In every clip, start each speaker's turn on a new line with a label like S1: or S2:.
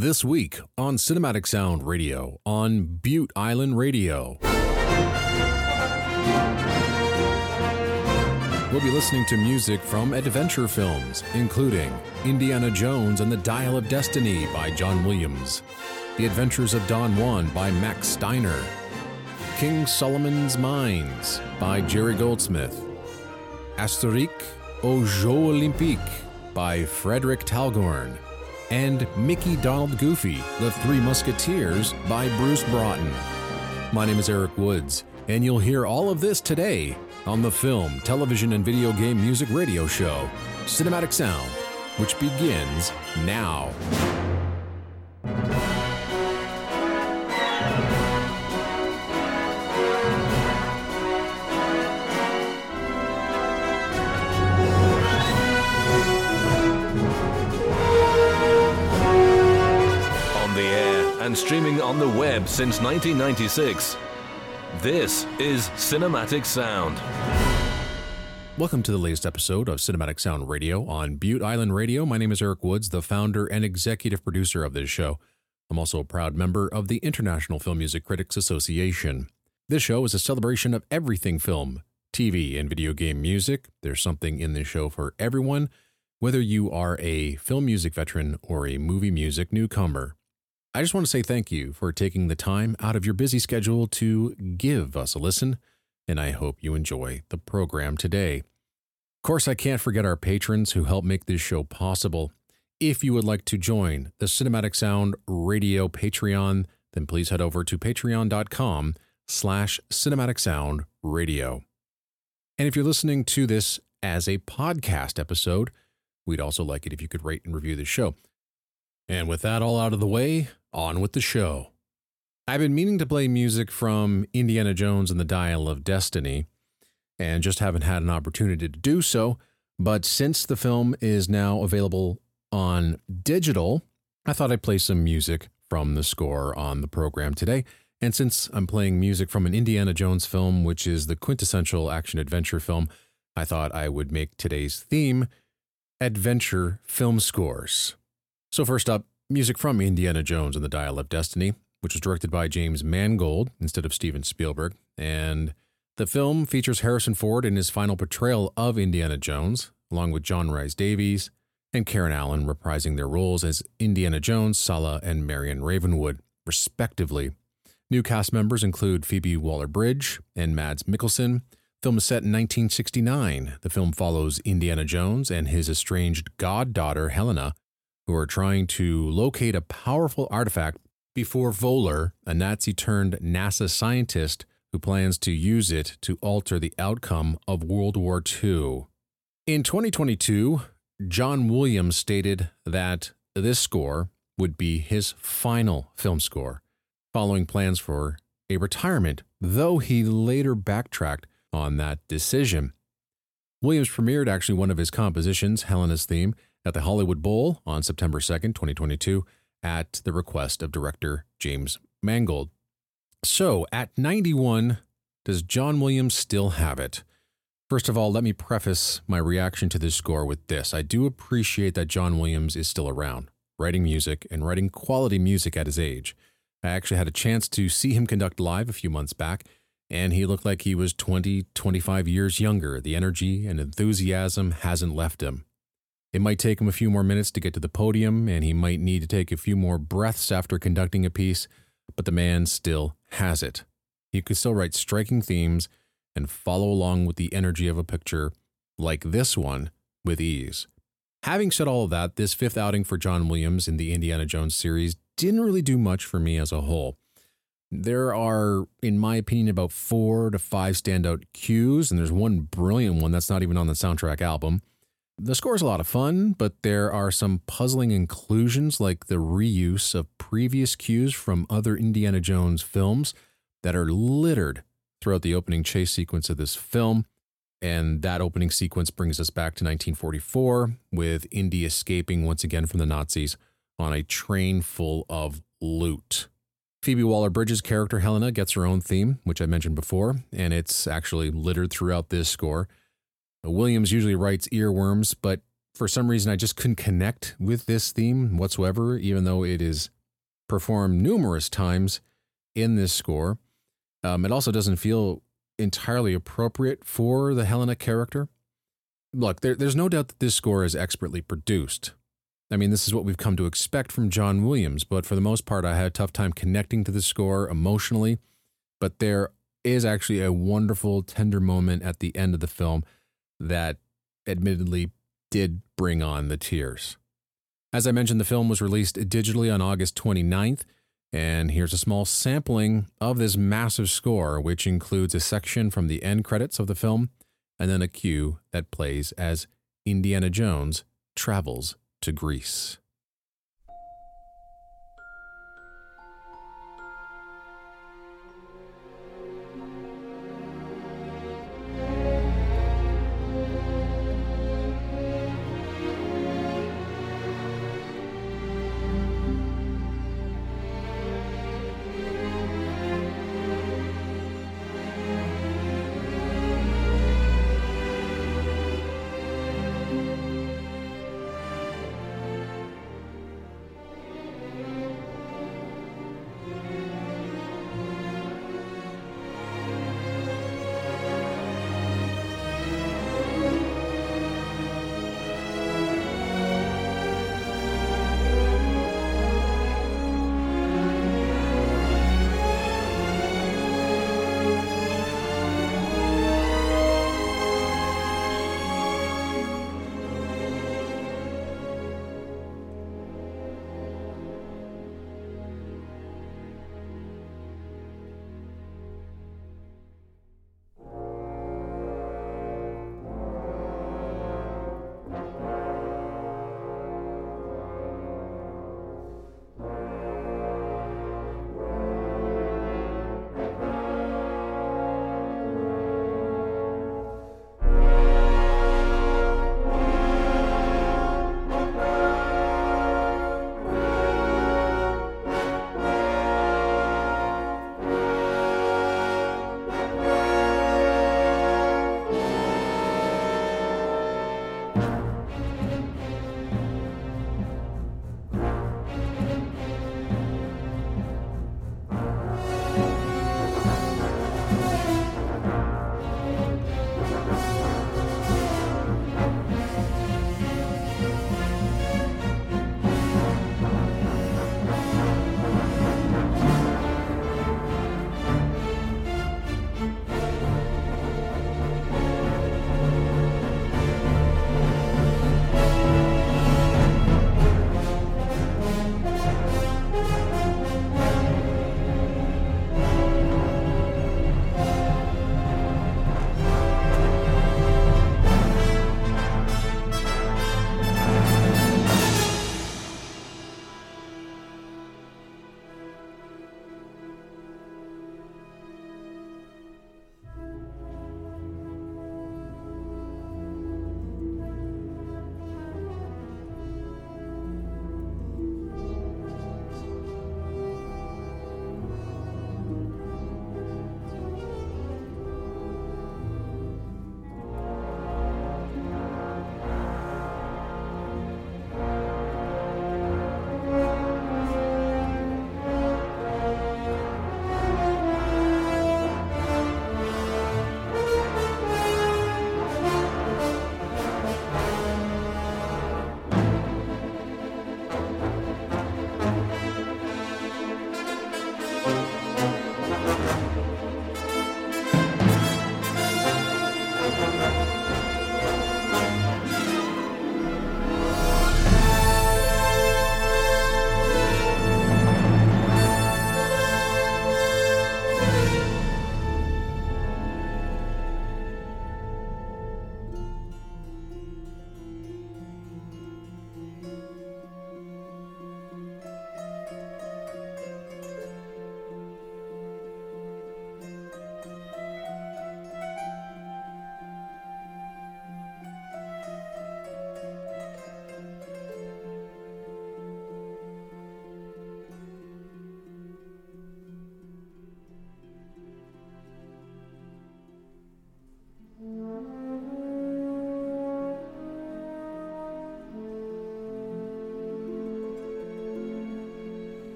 S1: This week on Cinematic Sound Radio on Bute Island Radio. We'll be listening to music from adventure films, including Indiana Jones and the Dial of Destiny by John Williams, The Adventures of Don Juan by Max Steiner, King Solomon's Mines by Jerry Goldsmith, Astérix aux Jeux Olympiques by Frederick Talgorn, and Mickey Donald Goofy, The Three Musketeers by Bruce Broughton. My name is Eric Woods, and you'll hear all of this today on the film, television, and video game music radio show, Cinematic Sound, which begins now.
S2: And streaming on the web since 1996. This is Cinematic Sound.
S1: Welcome to the latest episode of Cinematic Sound Radio on Bute Island Radio. My name is Eric Woods, the founder and executive producer of this show. I'm also a proud member of the International Film Music Critics Association. This show is a celebration of everything film, TV, and video game music. There's something in this show for everyone, whether you are a film music veteran or a movie music newcomer. I just want to say thank you for taking the time out of your busy schedule to give us a listen, and I hope you enjoy the program today. Of course, I can't forget our patrons who help make this show possible. If you would like to join the Cinematic Sound Radio Patreon, then please head over to patreon.com slash cinematic sound radio. And if you're listening to this as a podcast episode, we'd also like it if you could rate and review the show. And with that all out of the way, on with the show. I've been meaning to play music from Indiana Jones and the Dial of Destiny, and just haven't had an opportunity to do so. But since the film is now available on digital, I thought I'd play some music from the score on the program today. And since I'm playing music from an Indiana Jones film, which is the quintessential action adventure film, I thought I would make today's theme adventure film scores. So, first up, music from Indiana Jones and the Dial of Destiny, which was directed by James Mangold instead of Steven Spielberg. And the film features Harrison Ford in his final portrayal of Indiana Jones, along with John Rhys Davies and Karen Allen reprising their roles as Indiana Jones, Sallah, and Marion Ravenwood, respectively. New cast members include Phoebe Waller Bridge and Mads Mikkelsen. Film is set in 1969. The film follows Indiana Jones and his estranged goddaughter, Helena, who are trying to locate a powerful artifact before Voller, a Nazi turned NASA scientist who plans to use it to alter the outcome of World War II. In 2022, John Williams stated that this score would be his final film score, following plans for a retirement, though he later backtracked on that decision. Williams premiered actually one of his compositions, Helena's Theme, at the Hollywood Bowl on September 2nd, 2022, at the request of director James Mangold. So, at 91, does John Williams still have it? First of all, let me preface my reaction to this score with this. I do appreciate that John Williams is still around, writing music and writing quality music at his age. I actually had a chance to see him conduct live a few months back, and he looked like he was 20, 25 years younger. The energy and enthusiasm hasn't left him. It might take him a few more minutes to get to the podium, and he might need to take a few more breaths after conducting a piece, but the man still has it. He could still write striking themes and follow along with the energy of a picture like this one with ease. Having said all of that, this fifth outing for John Williams in the Indiana Jones series didn't really do much for me as a whole. There are, in my opinion, about four to five standout cues, and there's one brilliant one that's not even on the soundtrack album. The score is a lot of fun, but there are some puzzling inclusions like the reuse of previous cues from other Indiana Jones films that are littered throughout the opening chase sequence of this film. And that opening sequence brings us back to 1944 with Indy escaping once again from the Nazis on a train full of loot. Phoebe Waller Bridge's character Helena gets her own theme, which I mentioned before, and it's actually littered throughout this score. Williams usually writes earworms, but for some reason, I just couldn't connect with this theme whatsoever, even though it is performed numerous times in this score. Um, it also doesn't feel entirely appropriate for the Helena character. Look, there, there's no doubt that this score is expertly produced. I mean, this is what we've come to expect from John Williams, but for the most part, I had a tough time connecting to the score emotionally. But there is actually a wonderful, tender moment at the end of the film that admittedly did bring on the tears. As I mentioned, the film was released digitally on August 29th, and here's a small sampling of this massive score, which includes a section from the end credits of the film and then a cue that plays as Indiana Jones travels to Greece.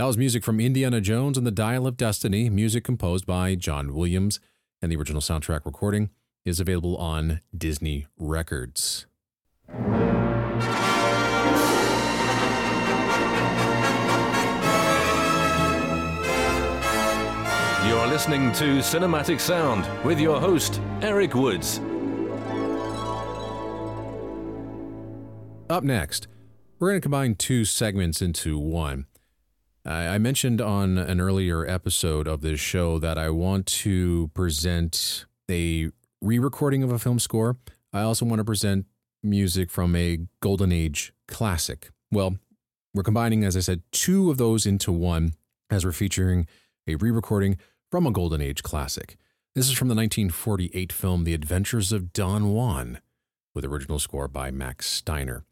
S1: That was music from Indiana Jones and the Dial of Destiny, music composed by John Williams, and the original soundtrack recording is available on Disney Records.
S2: You're listening to Cinematic Sound with your host, Eric Woods.
S1: Up next, we're going to combine two segments into one. I mentioned on an earlier episode of this show that I want to present a re recording of a film score. I also want to present music from a Golden Age classic. Well, we're combining, as I said, two of those into one as we're featuring a re recording from a Golden Age classic. This is from the 1948 film The Adventures of Don Juan, with original score by Max Steiner.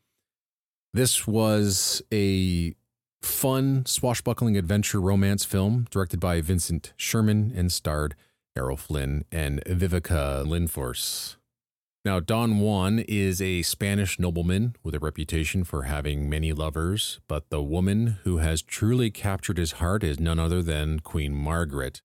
S1: This was a fun, swashbuckling adventure romance film directed by Vincent Sherman and starred Errol Flynn and Viveca Lindfors. Now, Don Juan is a Spanish nobleman with a reputation for having many lovers, but the woman who has truly captured his heart is none other than Queen Margaret,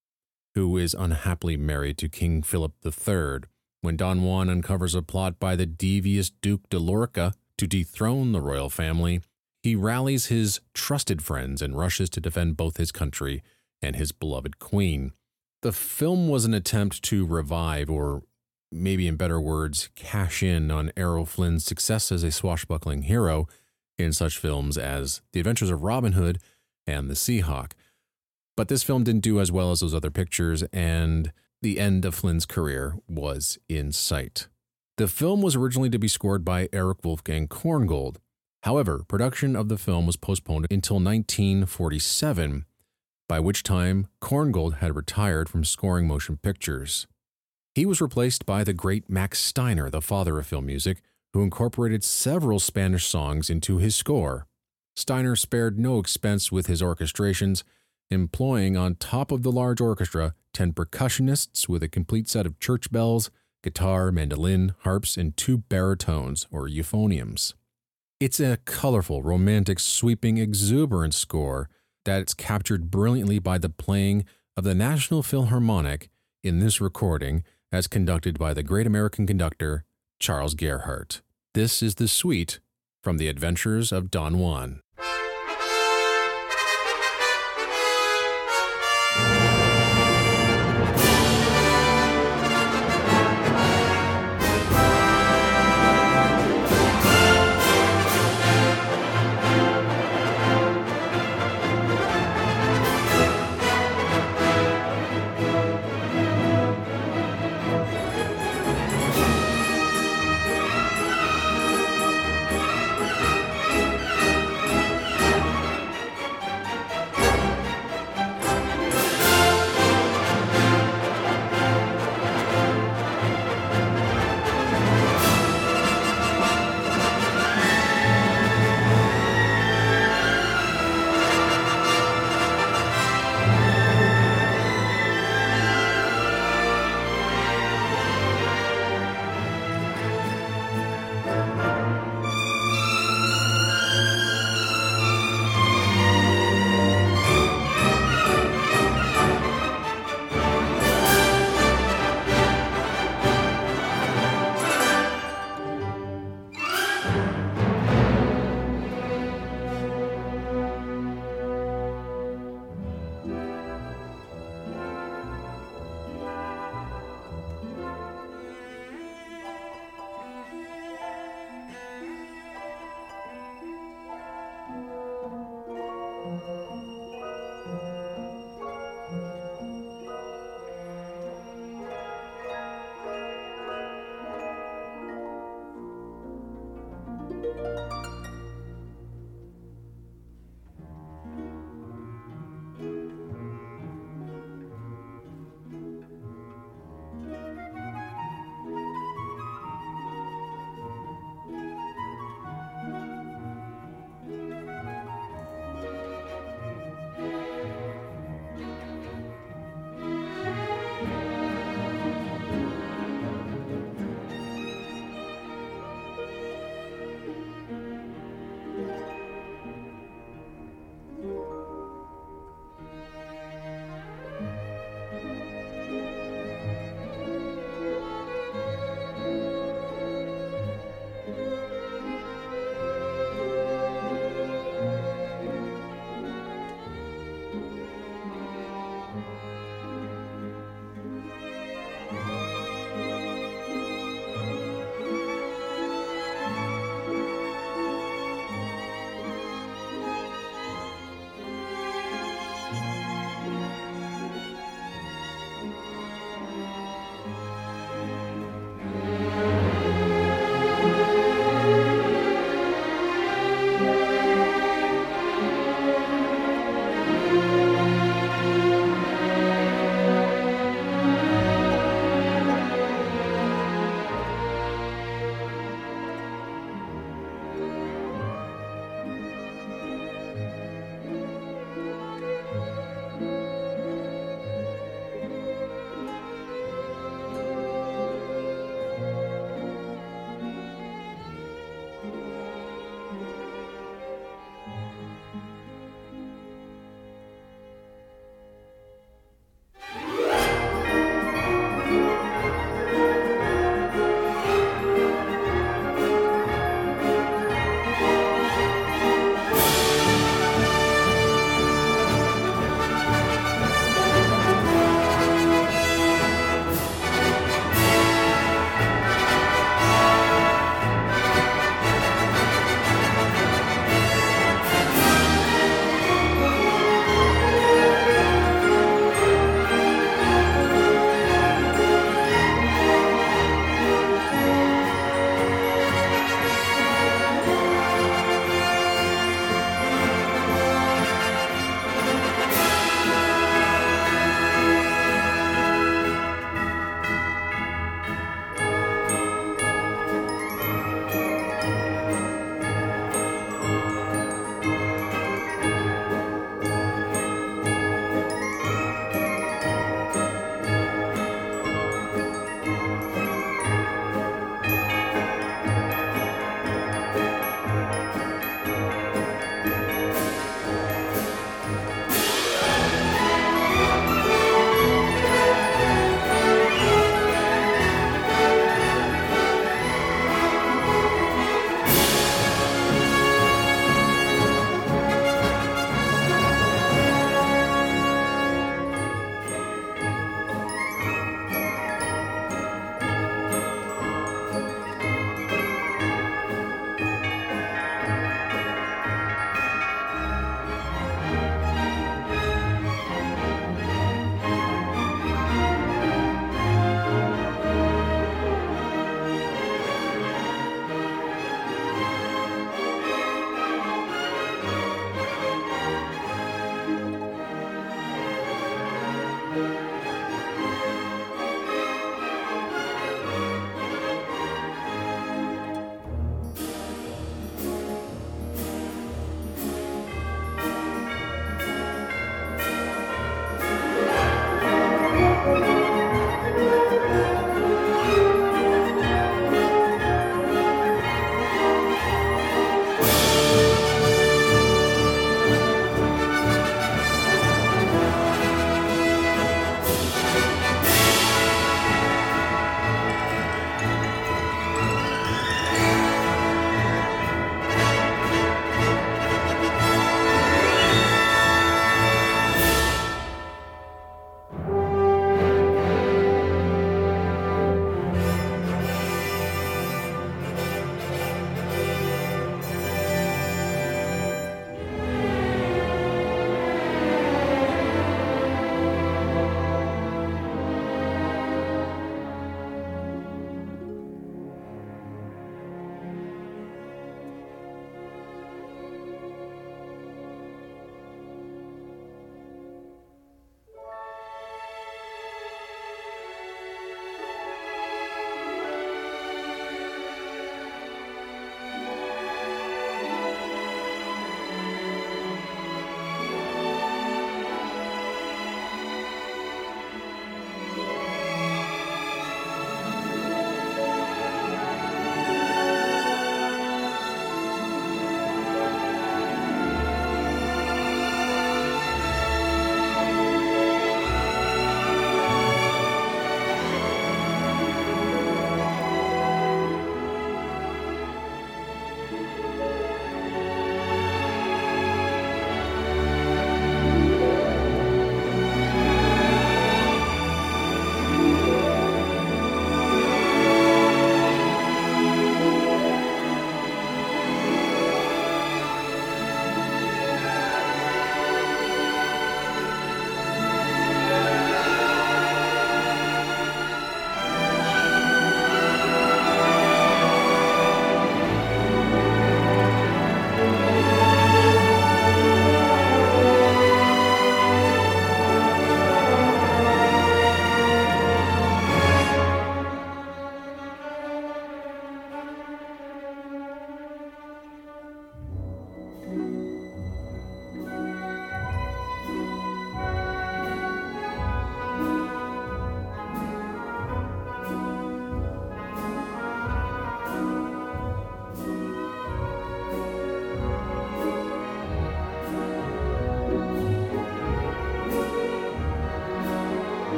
S1: who is unhappily married to King Philip III. When Don Juan uncovers a plot by the devious Duke de Lorca to dethrone the royal family, he rallies his trusted friends and rushes to defend both his country and his beloved queen. The film was an attempt to revive, or maybe in better words, cash in on Errol Flynn's success as a swashbuckling hero in such films as The Adventures of Robin Hood and The Seahawk. But this film didn't do as well as those other pictures, and the end of Flynn's career was in sight. The film was originally to be scored by Erich Wolfgang Korngold, However, production of the film was postponed until 1947, by which time Korngold had retired from scoring motion pictures. He was replaced by the great Max Steiner, the father of film music, who incorporated several Spanish songs into his score. Steiner spared no expense with his orchestrations, employing on top of the large orchestra 10 percussionists with a complete set of church bells, guitar, mandolin, harps, and two baritones or euphoniums. It's a colorful, romantic, sweeping, exuberant score that's captured brilliantly by the playing of the National Philharmonic in this recording, as conducted by the great American conductor Charles Gerhardt. This is the suite from The Adventures of Don Juan.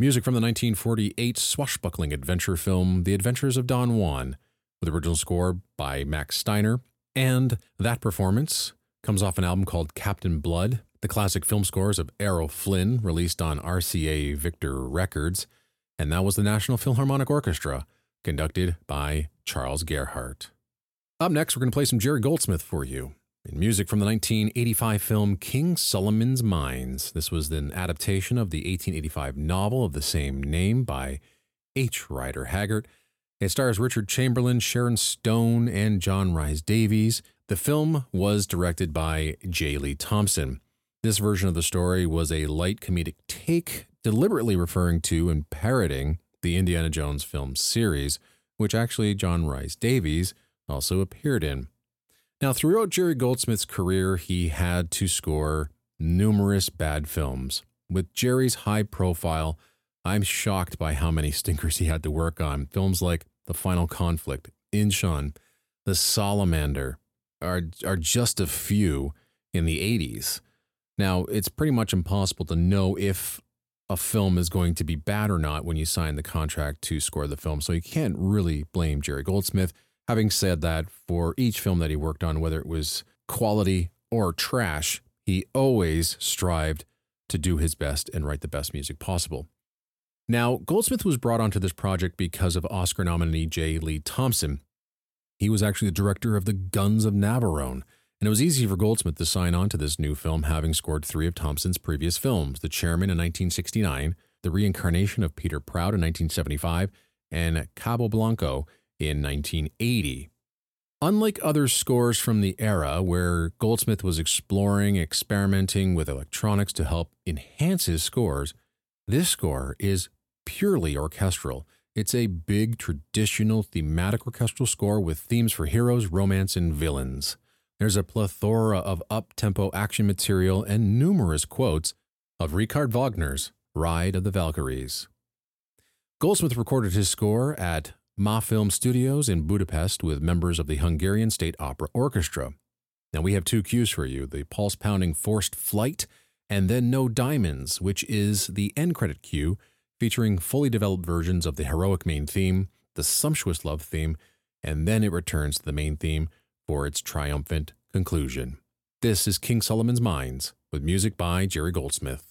S1: Music from the 1948 swashbuckling adventure film The Adventures of Don Juan, with original score by Max Steiner. And that performance comes off an album called Captain Blood, the classic film scores of Errol Flynn, released on RCA Victor Records. And that was the National Philharmonic Orchestra, conducted by Charles Gerhardt. Up next, we're going to play some Jerry Goldsmith for you. In music from the 1985 film King Solomon's Mines. This was an adaptation of the 1885 novel of the same name by H. Rider Haggard. It stars Richard Chamberlain, Sharon Stone, and John Rhys Davies. The film was directed by J. Lee Thompson. This version of the story was a light comedic take, deliberately referring to and parroting the Indiana Jones film series, which actually John Rhys Davies also appeared in. Now, throughout Jerry Goldsmith's career, he had to score numerous bad films. With Jerry's high profile, I'm shocked by how many stinkers he had to work on. Films like The Final Conflict, Inchon, The Salamander are, are just a few in the 80s. Now, it's pretty much impossible to know if a film is going to be bad or not when you sign the contract to score the film, so you can't really blame Jerry Goldsmith. Having said that, for each film that he worked on, whether it was quality or trash, he always strived to do his best and write the best music possible. Now, Goldsmith was brought onto this project because of Oscar nominee J. Lee Thompson. He was actually the director of The Guns of Navarone, and it was easy for Goldsmith to sign on to this new film, having scored three of Thompson's previous films The Chairman in 1969, The Reincarnation of Peter Proud in 1975, and Cabo Blanco in 1980. Unlike other scores from the era where Goldsmith was exploring, experimenting with electronics to help enhance his scores, this score is purely orchestral. It's a big, traditional, thematic orchestral score with themes for heroes, romance, and villains. There's a plethora of up tempo action material and numerous quotes of Richard Wagner's Ride of the Valkyries. Goldsmith recorded his score at Mafilm Studios in Budapest with members of the Hungarian State Opera Orchestra. Now we have two cues for you the pulse pounding Forced Flight and then No Diamonds, which is the end credit cue featuring fully developed versions of the heroic main theme, the sumptuous love theme, and then it returns to the main theme for its triumphant conclusion. This is King Solomon's Mines with music by Jerry Goldsmith.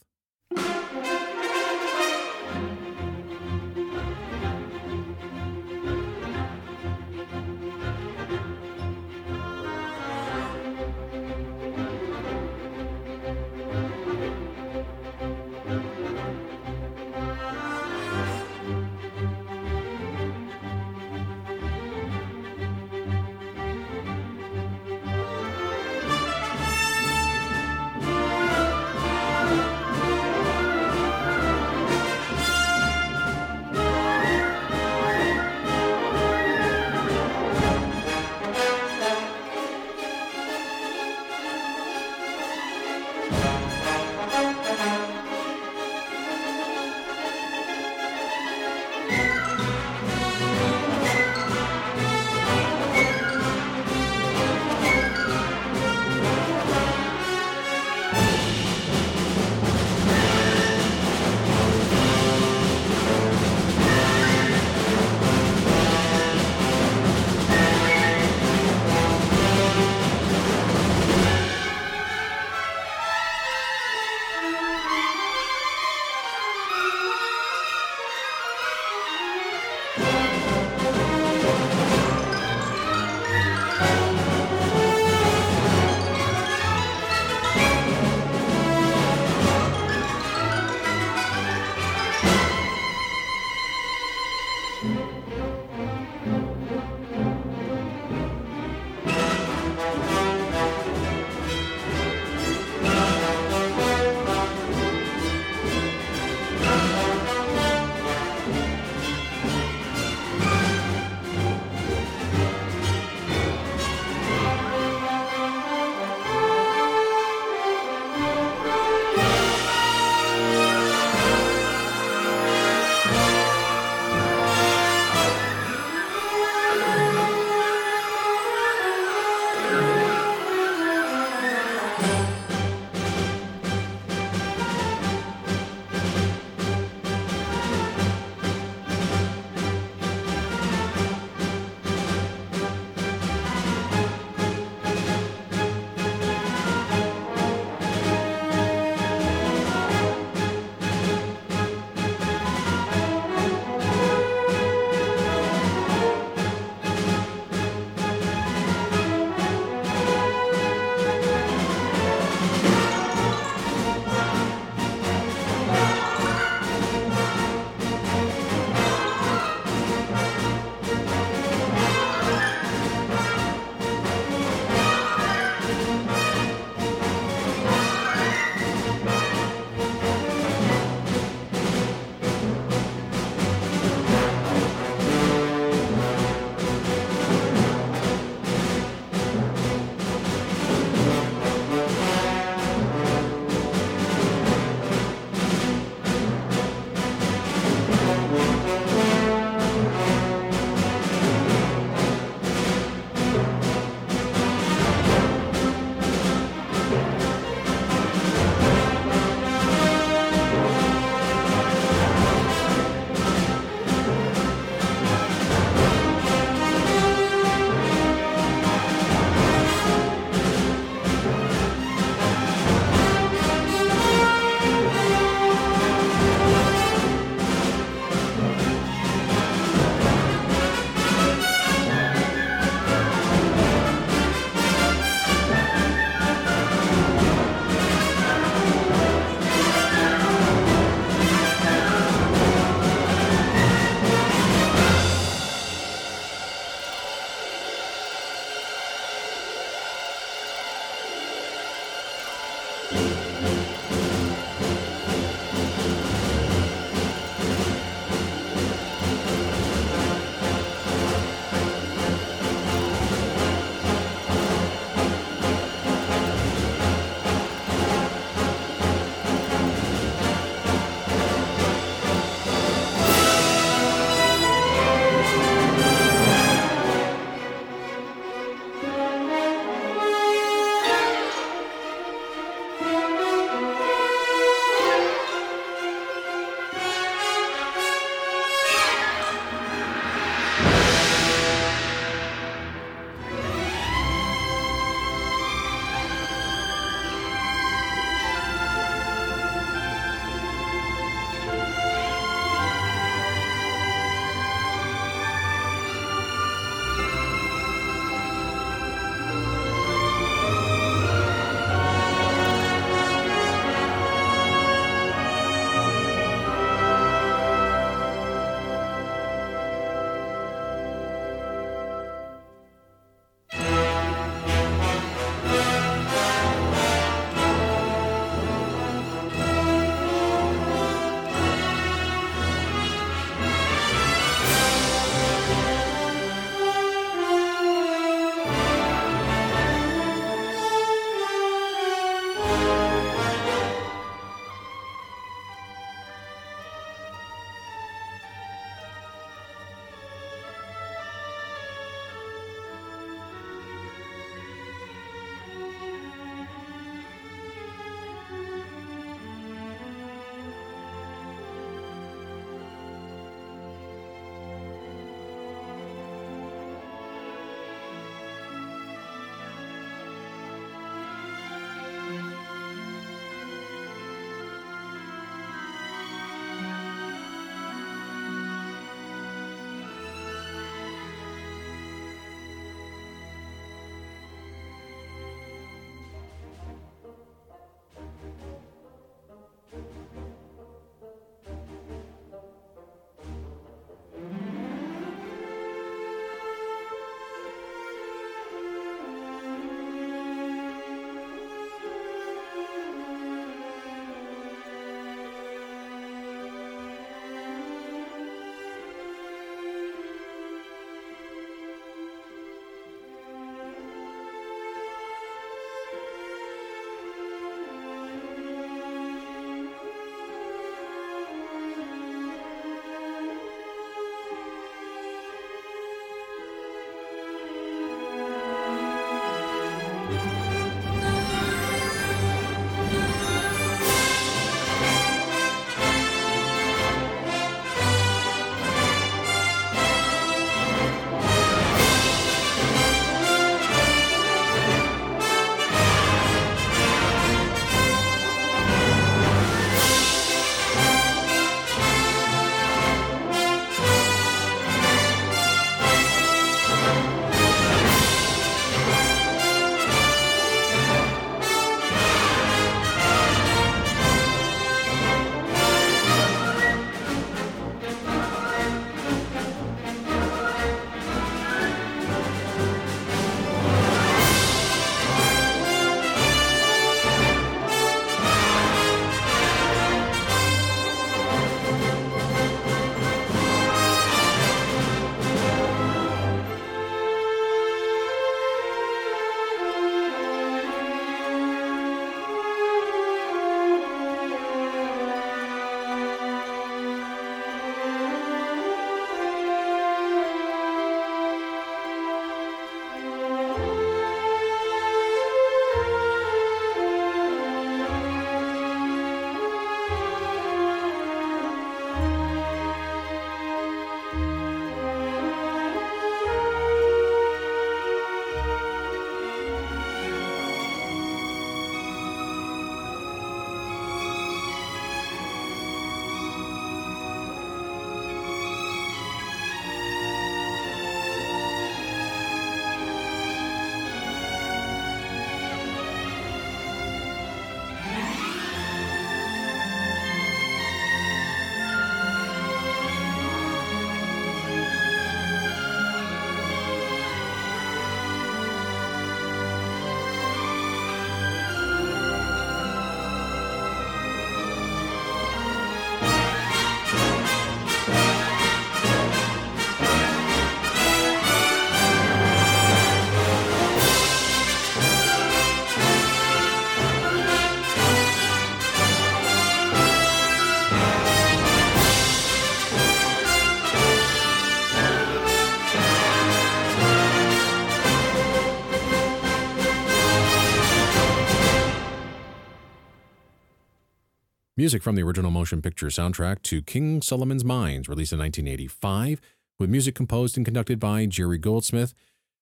S1: Music from the original motion picture soundtrack to King Solomon's Mines, released in 1985, with music composed and conducted by Jerry Goldsmith.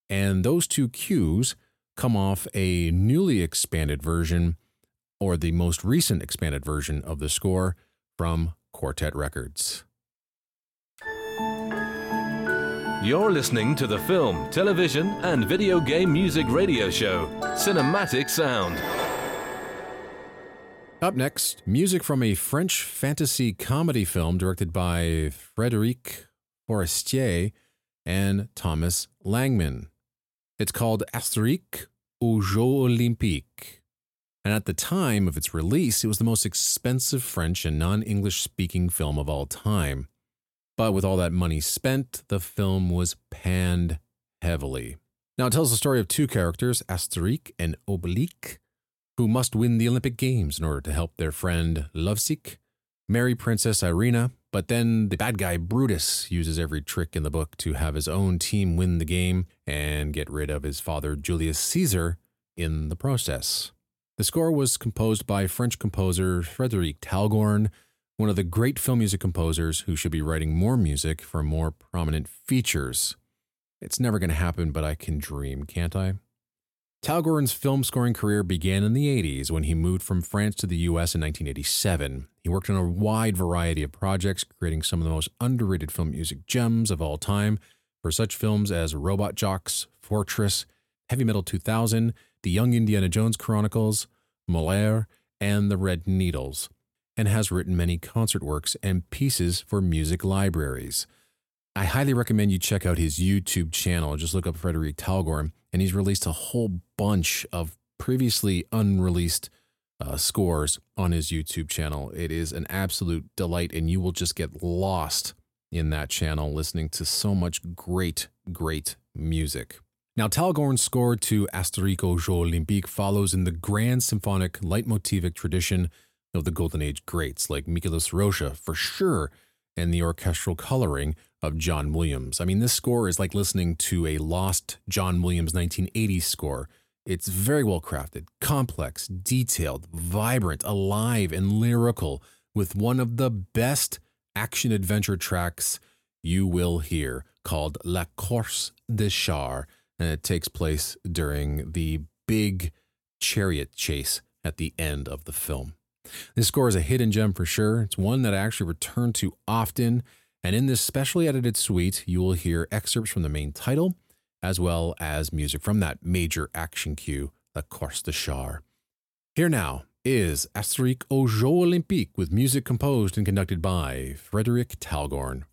S1: And those two cues come off a newly expanded version, or the most recent expanded version of the score from Quartet Records.
S2: You're listening to the film, television, and video game music radio show, Cinematic Sound.
S1: Up next, music from a French fantasy comedy film directed by Frédéric Forestier and Thomas Langman. It's called Astérix aux Jeux Olympiques. And at the time of its release, it was the most expensive French and non English speaking film of all time. But with all that money spent, the film was panned heavily. Now, it tells the story of two characters, Astérix and Obélix, who must win the Olympic Games in order to help their friend Lovesick marry Princess Irina. But then the bad guy Brutus uses every trick in the book to have his own team win the game and get rid of his father Julius Caesar in the process. The score was composed by French composer Frederic Talgorn, one of the great film music composers who should be writing more music for more prominent features. It's never going to happen, but I can dream, can't I? Talgorn's film scoring career began in the 80s when he moved from France to the US in 1987. He worked on a wide variety of projects, creating some of the most underrated film music gems of all time for such films as Robot Jox, Fortress, Heavy Metal 2000, The Young Indiana Jones Chronicles, Moliere, and The Red Needles, and has written many concert works and pieces for music libraries. I highly recommend you check out his YouTube channel. Just look up Frederic Talgorn, and he's released a whole bunch of previously unreleased uh, scores on his YouTube channel. It is an absolute delight, and you will just get lost in that channel listening to so much great, great music. Now, Talgorn's score to aux Jeux Olympiques follows in the grand symphonic leitmotivic tradition of the Golden Age greats like Miklos Rozsa, for sure, and the orchestral coloring of John Williams. I mean, this score is like listening to a lost John Williams 1980s score. It's very well crafted, complex, detailed, vibrant, alive, and lyrical, with one of the best action adventure tracks you will hear called La Course des Chars, and it takes place during the big chariot chase at the end of the film. This score is a hidden gem for sure. It's one that I actually return to often. And in this specially edited suite, you will hear excerpts from the main title, as well as music from that major action cue, La Course des Chars. Here now is Astérix aux Jeux Olympiques with music composed and conducted by Frederic Talgorn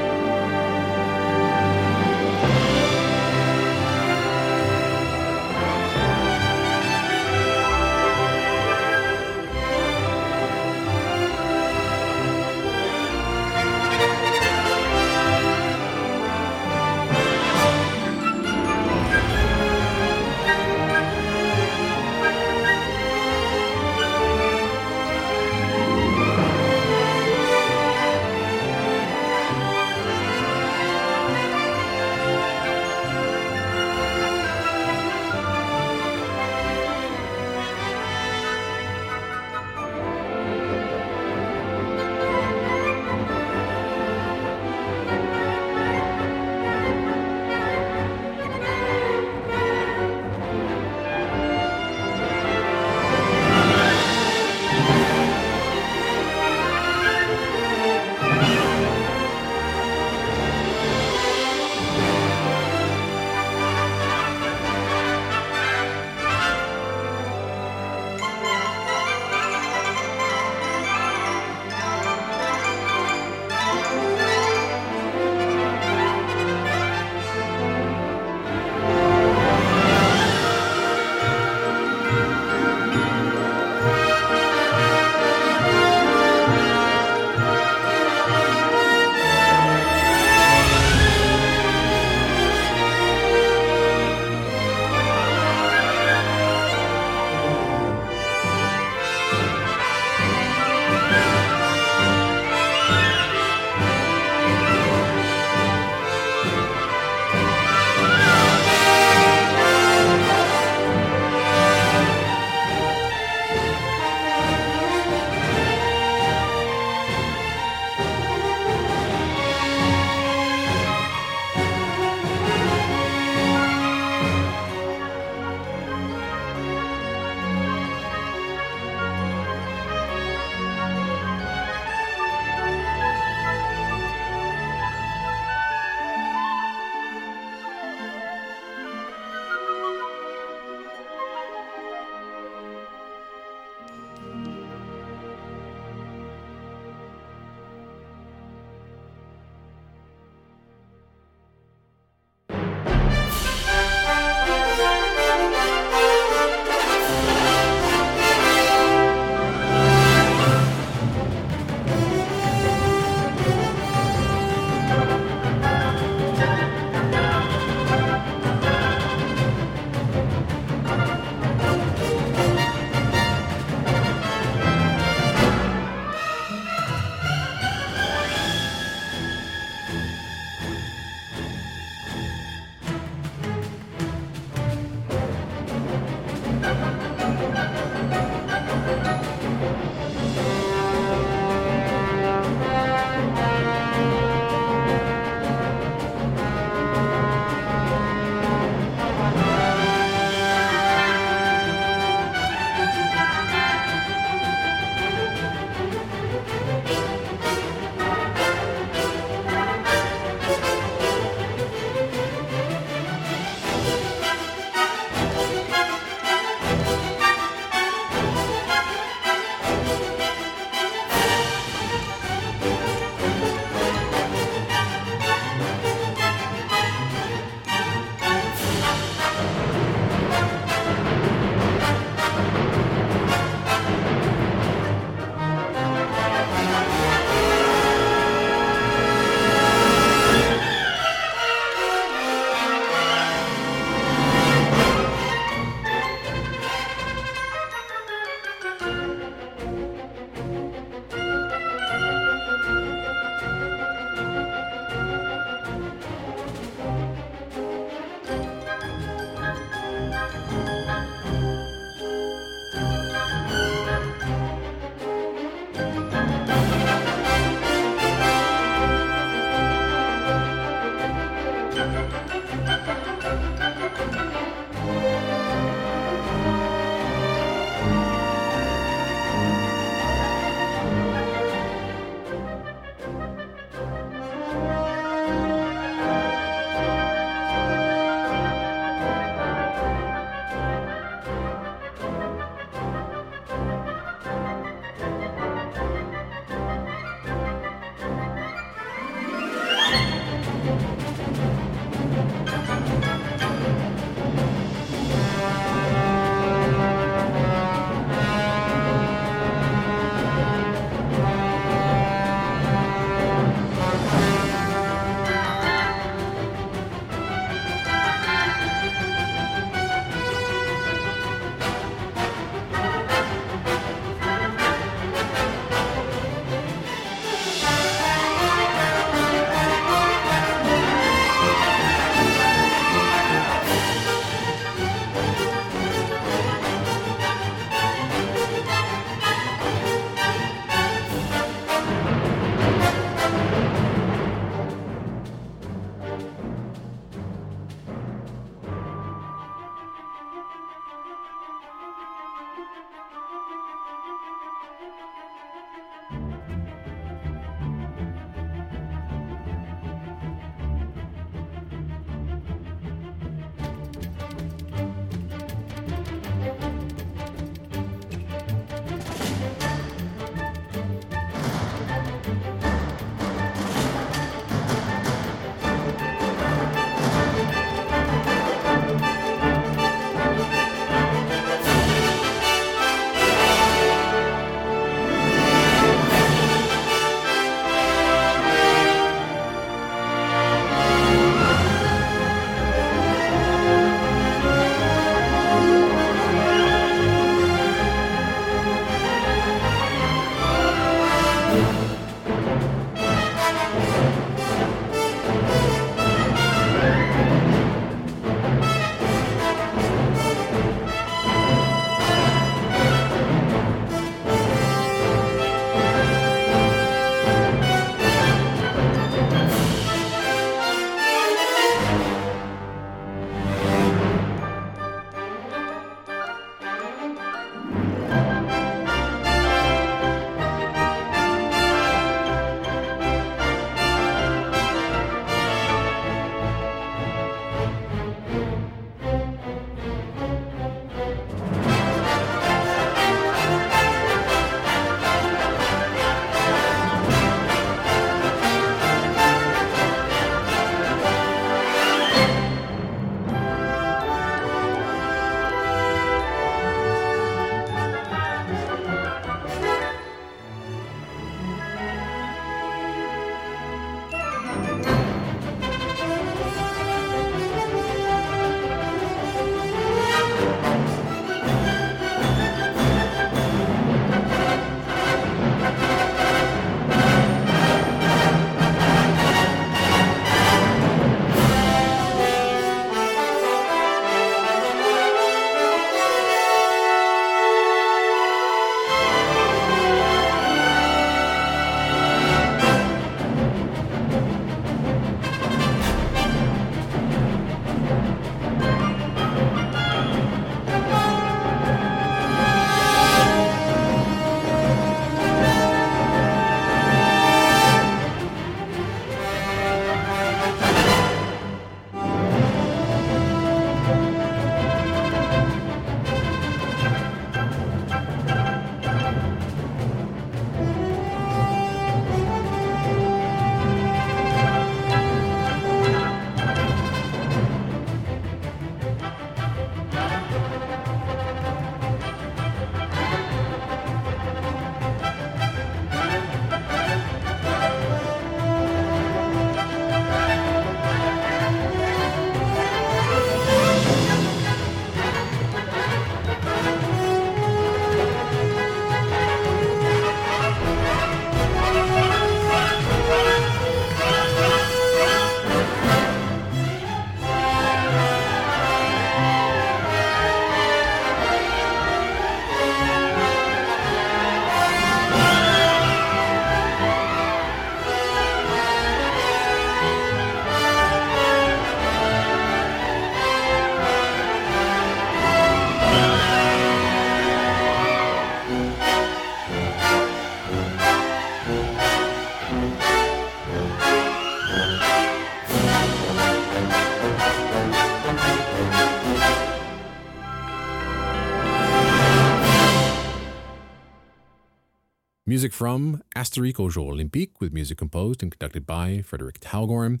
S1: from Astérix aux Jeux Olympiques, with music composed and conducted by Frederic Talgorn,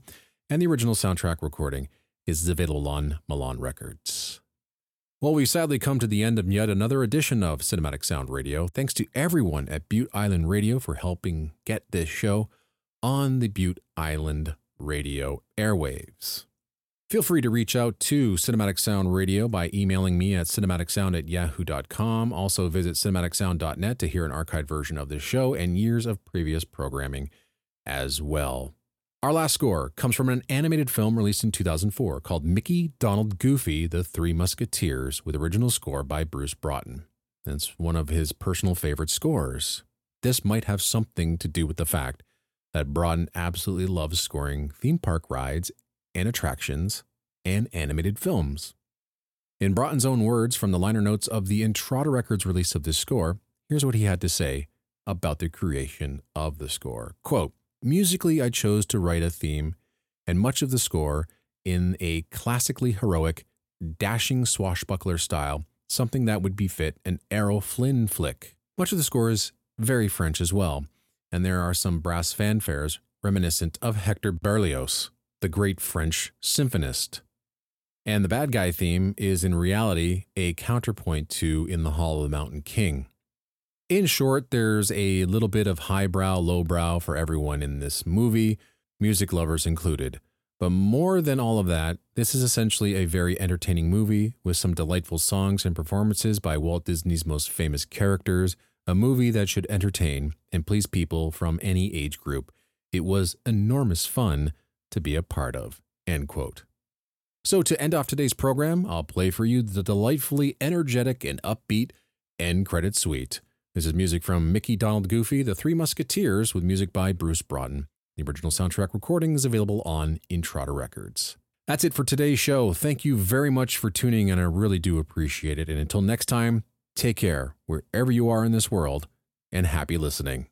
S1: and the original soundtrack recording is available on Milan Records. Well, we sadly come to the end of yet another edition of Cinematic Sound Radio. Thanks to everyone at Bute Island Radio for helping get this show on the Bute Island Radio airwaves. Feel free to reach out to Cinematic Sound Radio by emailing me at cinematicsound at yahoo.com. Also, visit cinematicsound.net to hear an archived version of this show and years of previous programming as well. Our last score comes from an animated film released in 2004 called Mickey, Donald, Goofy, The Three Musketeers, with original score by Bruce Broughton. It's one of his personal favorite scores. This might have something to do with the fact that Broughton absolutely loves scoring theme park rides and attractions and animated films. In Broughton's own words from the liner notes of the Intrada Records release of this score, here's what he had to say about the creation of the score. Quote, Musically, I chose to write a theme and much of the score in a classically heroic, dashing swashbuckler style, something that would befit an Errol Flynn flick. Much of the score is very French as well, and there are some brass fanfares reminiscent of Hector Berlioz, the great French symphonist. And the bad guy theme is in reality a counterpoint to In the Hall of the Mountain King. In short, there's a little bit of highbrow, lowbrow for everyone in this movie, music lovers included. But more than all of that, this is essentially a very entertaining movie with some delightful songs and performances by Walt Disney's most famous characters, a movie that should entertain and please people from any age group. It was enormous fun to be a part of. End quote. So, to end off today's program, I'll play for you the delightfully energetic and upbeat end credit suite. This is music from Mickey, Donald, Goofy, The Three Musketeers, with music by Bruce Broughton. The original soundtrack recording is available on Intrada Records. That's it for today's show. Thank you very much for tuning in. I really do appreciate it. And until next time, take care wherever you are in this world and happy listening.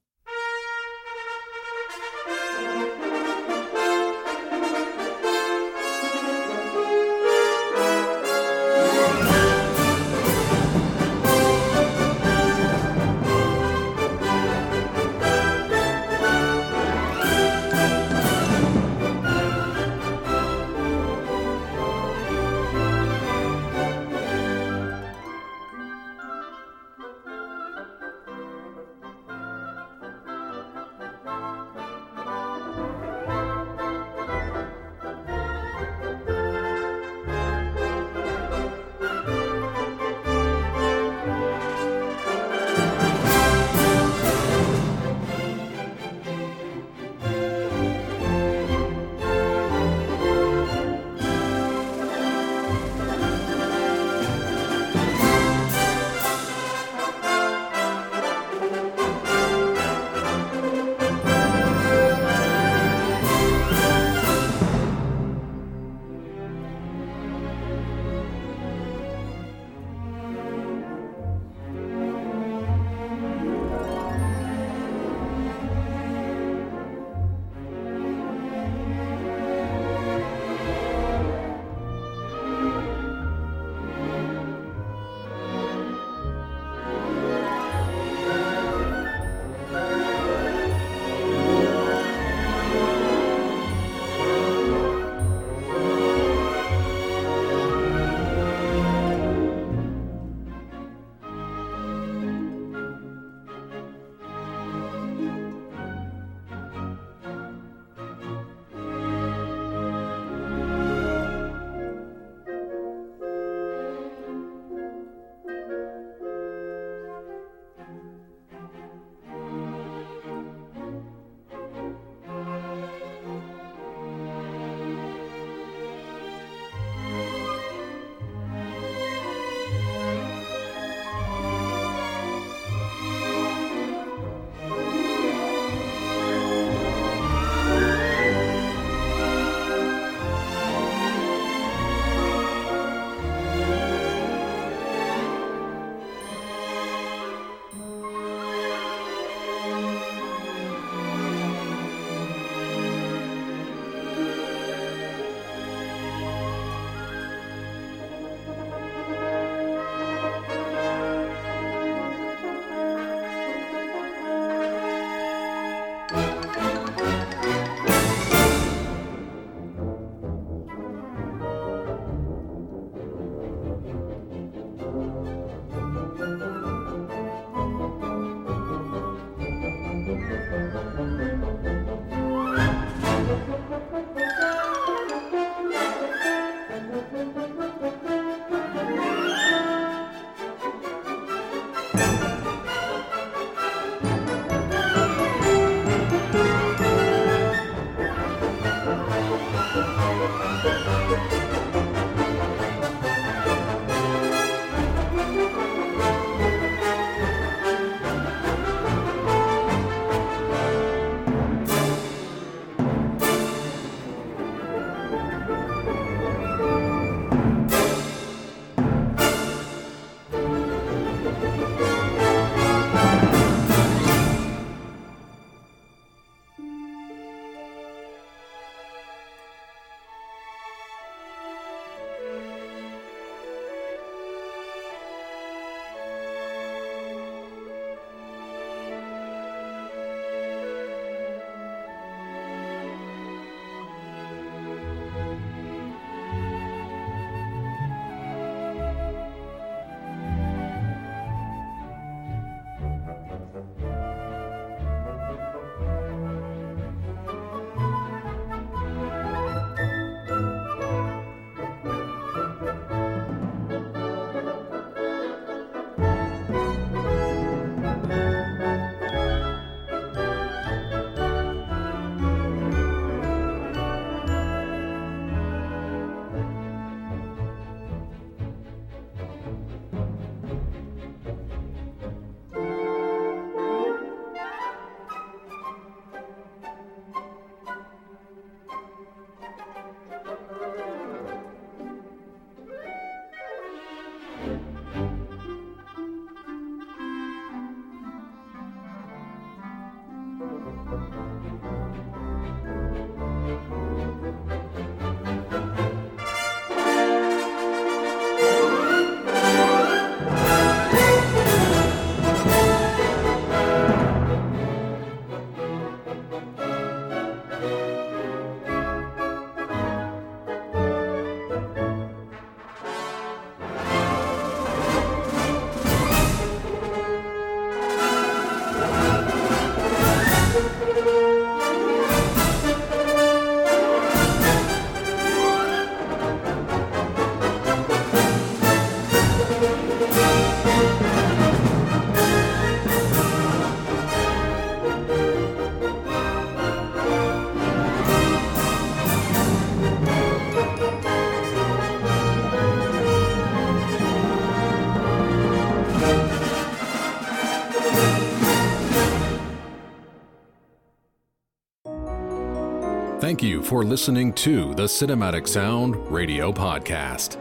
S1: You for listening to the Cinematic Sound Radio Podcast.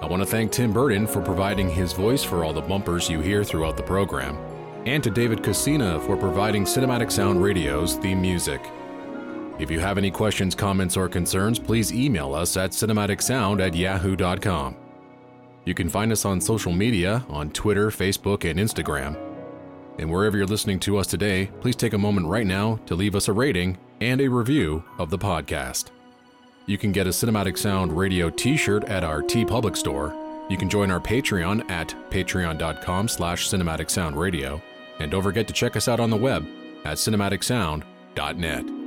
S1: I want to thank Tim Burden for providing his voice for all the bumpers you hear throughout the program, and to David Casina for providing Cinematic Sound Radio's theme music. If you have any questions, comments, or concerns, please email us at cinematicsound at yahoo.com. You can find us on social media on Twitter, Facebook, and Instagram. And wherever you're listening to us today, please take a moment right now to leave us a rating and a review of the podcast. You can get a Cinematic Sound Radio t-shirt at our TeePublic store. You can join our Patreon at patreon.com slash cinematic sound radio. And don't forget to check us out on the web at cinematicsound.net.